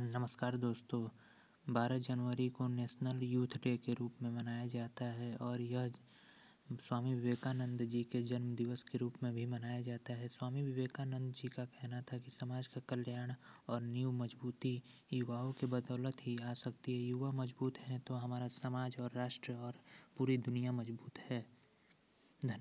नमस्कार दोस्तों, बारह जनवरी को नेशनल यूथ डे के रूप में मनाया जाता है और यह स्वामी विवेकानंद जी के जन्म दिवस के रूप में भी मनाया जाता है। स्वामी विवेकानंद जी का कहना था कि समाज का कल्याण और नींव मजबूती युवाओं के बदौलत ही आ सकती है। युवा मज़बूत हैं तो हमारा समाज और राष्ट्र और पूरी दुनिया मज़बूत है। धन्यवाद